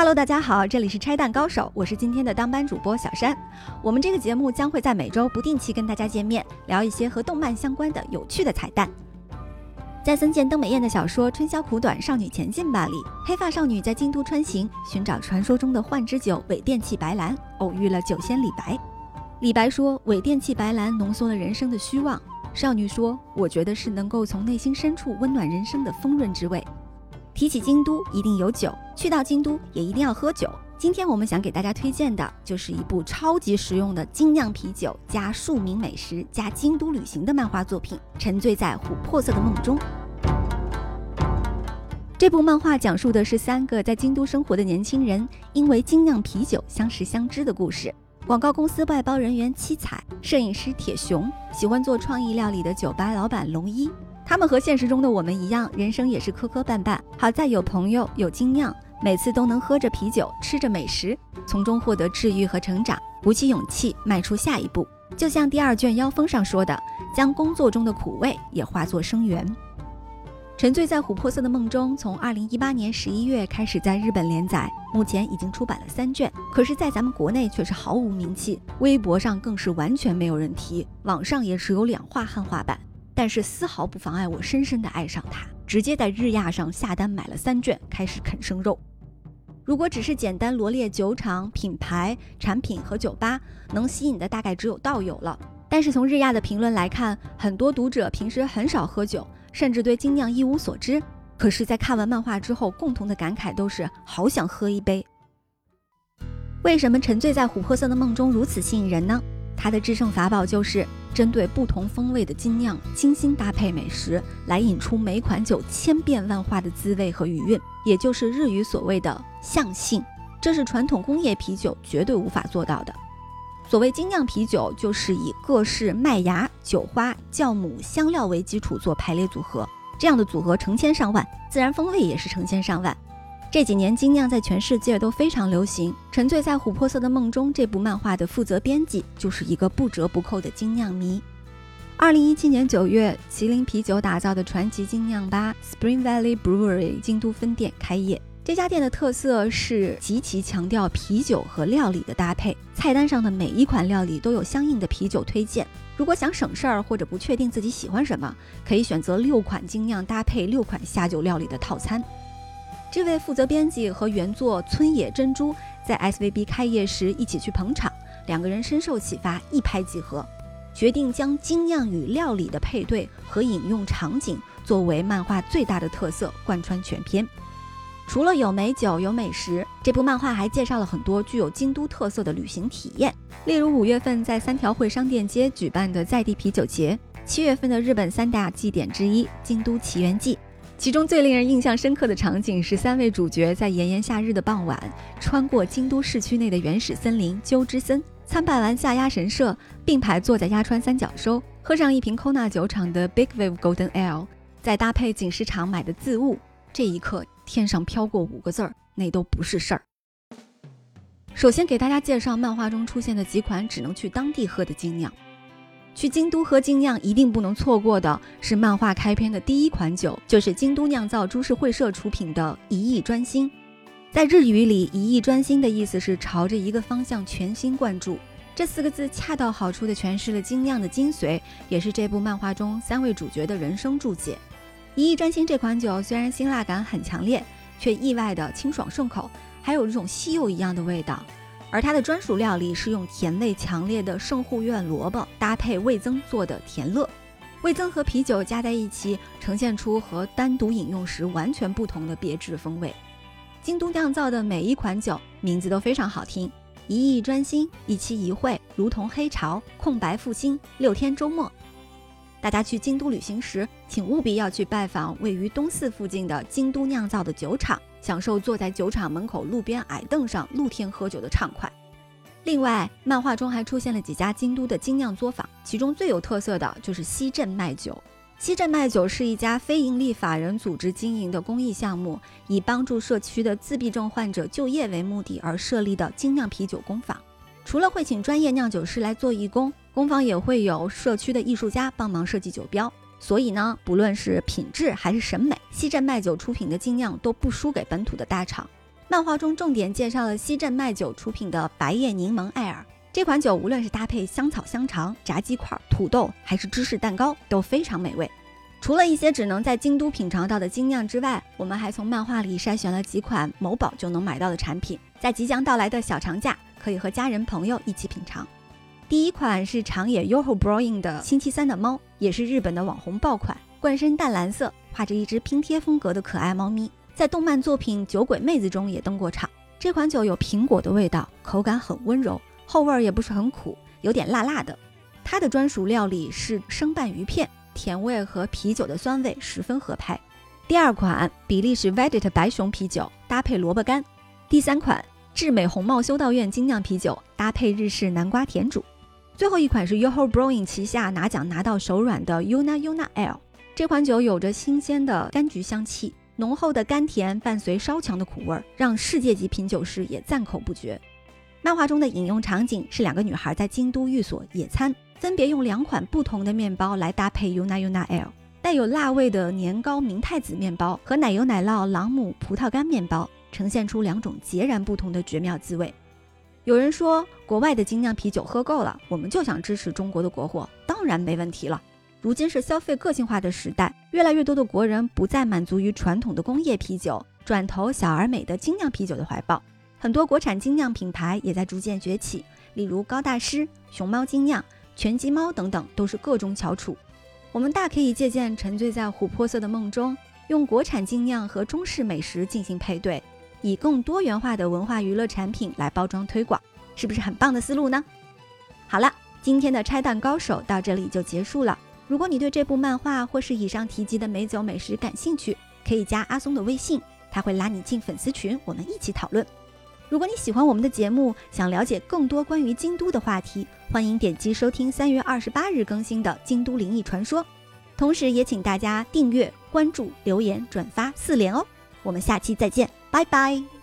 Hello，大家好，这里是拆弹高手，我是今天的当班主播小山。我们这个节目将会在每周不定期跟大家见面，聊一些和动漫相关的有趣的彩蛋。在森见登美彦的小说《春宵苦短，少女前进吧》里，黑发少女在京都穿行，寻找传说中的幻之酒伪电器白兰，偶遇了酒仙李白。李白说，伪电器白兰浓缩了人生的虚妄。少女说，我觉得是能够从内心深处温暖人生的丰润之味。提起京都，一定有酒；去到京都，也一定要喝酒。今天我们想给大家推荐的，就是一部超级实用的精酿啤酒加庶民美食加京都旅行的漫画作品《沉醉在琥珀色的梦中》。这部漫画讲述的是三个在京都生活的年轻人，因为精酿啤酒相识相知的故事。广告公司外包人员七彩，摄影师铁熊，喜欢做创意料理的酒吧老板龙一。他们和现实中的我们一样，人生也是磕磕绊绊。好在有朋友，有精酿，每次都能喝着啤酒，吃着美食，从中获得治愈和成长，鼓起勇气迈出下一步。就像第二卷妖风上说的，将工作中的苦味也化作生源。沉醉在琥珀色的梦中，从二零一八年十一月开始在日本连载，目前已经出版了三卷。可是，在咱们国内却是毫无名气，微博上更是完全没有人提，网上也只有两话汉化版。但是丝毫不妨碍我深深的爱上它，直接在日亚上下单买了三卷，开始啃生肉。如果只是简单罗列酒厂、品牌、产品和酒吧，能吸引的大概只有道友了。但是从日亚的评论来看，很多读者平时很少喝酒，甚至对精酿一无所知。可是，在看完漫画之后，共同的感慨都是好想喝一杯。为什么沉醉在琥珀色的梦中如此吸引人呢？它的制胜法宝就是。针对不同风味的精酿，精心搭配美食，来引出每款酒千变万化的滋味和余韵，也就是日语所谓的象性，这是传统工业啤酒绝对无法做到的。所谓精酿啤酒，就是以各式麦芽、酒花、酵母、香料为基础做排列组合，这样的组合成千上万，自然风味也是成千上万。这几年精酿在全世界都非常流行，《沉醉在琥珀色的梦中》这部漫画的负责编辑就是一个不折不扣的精酿迷。二零一七年九月，麒麟啤酒打造的传奇精酿吧 Spring Valley Brewery 京都分店开业。这家店的特色是极其强调啤酒和料理的搭配，菜单上的每一款料理都有相应的啤酒推荐。如果想省事儿或者不确定自己喜欢什么，可以选择六款精酿搭配六款下酒料理的套餐。这位负责编辑和原作村野珍珠在 SVB 开业时一起去捧场，两个人深受启发，一拍即合，决定将精酿与料理的配对和饮用场景作为漫画最大的特色，贯穿全篇。除了有美酒、有美食，这部漫画还介绍了很多具有京都特色的旅行体验，例如五月份在三条会商店街举办的在地啤酒节，七月份的日本三大祭典之一京都奇缘祭。其中最令人印象深刻的场景是三位主角在炎炎夏日的傍晚，穿过京都市区内的原始森林鸠之森，参拜完下鸭神社，并排坐在鸭川三角洲，喝上一瓶 Kona 酒厂的 Big Wave Golden Ale，再搭配锦市场买的自物，这一刻天上飘过五个字儿，那都不是事儿。首先给大家介绍漫画中出现的几款只能去当地喝的精酿。去京都喝精酿一定不能错过的是漫画开篇的第一款酒，就是京都酿造株式会社出品的“一意专心”。在日语里，“一意专心”的意思是朝着一个方向全心贯注。这四个字恰到好处地诠释了精酿的精髓，也是这部漫画中三位主角的人生注解。“一意专心”这款酒虽然辛辣感很强烈，却意外的清爽顺口，还有这种西柚一样的味道。而它的专属料理是用甜味强烈的圣护院萝卜搭配味增做的甜乐，味增和啤酒加在一起，呈现出和单独饮用时完全不同的别致风味。京都酿造的每一款酒名字都非常好听，一意专心，一期一会，如同黑潮，空白复兴，六天周末。大家去京都旅行时，请务必要去拜访位于东寺附近的京都酿造的酒厂。享受坐在酒厂门口路边矮凳上露天喝酒的畅快。另外，漫画中还出现了几家京都的精酿作坊，其中最有特色的就是西镇卖酒。西镇卖酒是一家非营利法人组织经营的公益项目，以帮助社区的自闭症患者就业为目的而设立的精酿啤酒工坊。除了会请专业酿酒师来做义工，工坊也会有社区的艺术家帮忙设计酒标。所以呢，不论是品质还是审美，西镇卖酒出品的精酿都不输给本土的大厂。漫画中重点介绍了西镇麦酒出品的白叶柠檬艾尔。这款酒无论是搭配香草香肠、炸鸡块、土豆，还是芝士蛋糕，都非常美味。除了一些只能在京都品尝到的精酿之外，我们还从漫画里筛选了几款某宝就能买到的产品，在即将到来的小长假，可以和家人朋友一起品尝。第一款是长野 Yoho Brewing 的星期三的猫，也是日本的网红爆款，冠身淡蓝色，画着一只拼贴风格的可爱猫咪。在动漫作品《酒鬼妹子》中也登过场。这款酒有苹果的味道，口感很温柔，后味也不是很苦，有点辣辣的。它的专属料理是生拌鱼片，甜味和啤酒的酸味十分合拍。第二款比利时 Vedit 白熊啤酒搭配萝卜干。第三款智美红帽修道院精酿啤 酒搭配日式南瓜甜煮。最后一款是 Yoho Brewing 旗下拿奖拿到手软的 Yuna Yuna L。这款酒有着新鲜的柑橘香气。浓厚的甘甜伴随稍强的苦味，让世界级品酒师也赞口不绝。漫画中的饮用场景是两个女孩在京都寓所野餐，分别用两款不同的面包来搭配 Yuna Yuna L，带有辣味的年糕明太子面包和奶油奶酪朗姆葡萄干面包，呈现出两种截然不同的绝妙滋味。有人说，国外的精酿啤酒喝够了，我们就想支持中国的国货，当然没问题了。如今是消费个性化的时代，越来越多的国人不再满足于传统的工业啤酒，转投小而美的精酿啤酒的怀抱。很多国产精酿品牌也在逐渐崛起，例如高大师、熊猫精酿、全鸡猫等等，都是个中翘楚。我们大可以借鉴沉醉在琥珀色的梦中，用国产精酿和中式美食进行配对，以更多元化的文化娱乐产品来包装推广，是不是很棒的思路呢？好了，今天的拆弹高手到这里就结束了。如果你对这部漫画或是以上提及的美酒美食感兴趣，可以加阿松的微信，他会拉你进粉丝群，我们一起讨论。如果你喜欢我们的节目，想了解更多关于京都的话题，欢迎点击收听三月二十八日更新的《京都灵异传说》，同时也请大家订阅、关注、留言、转发四连哦。我们下期再见，拜拜。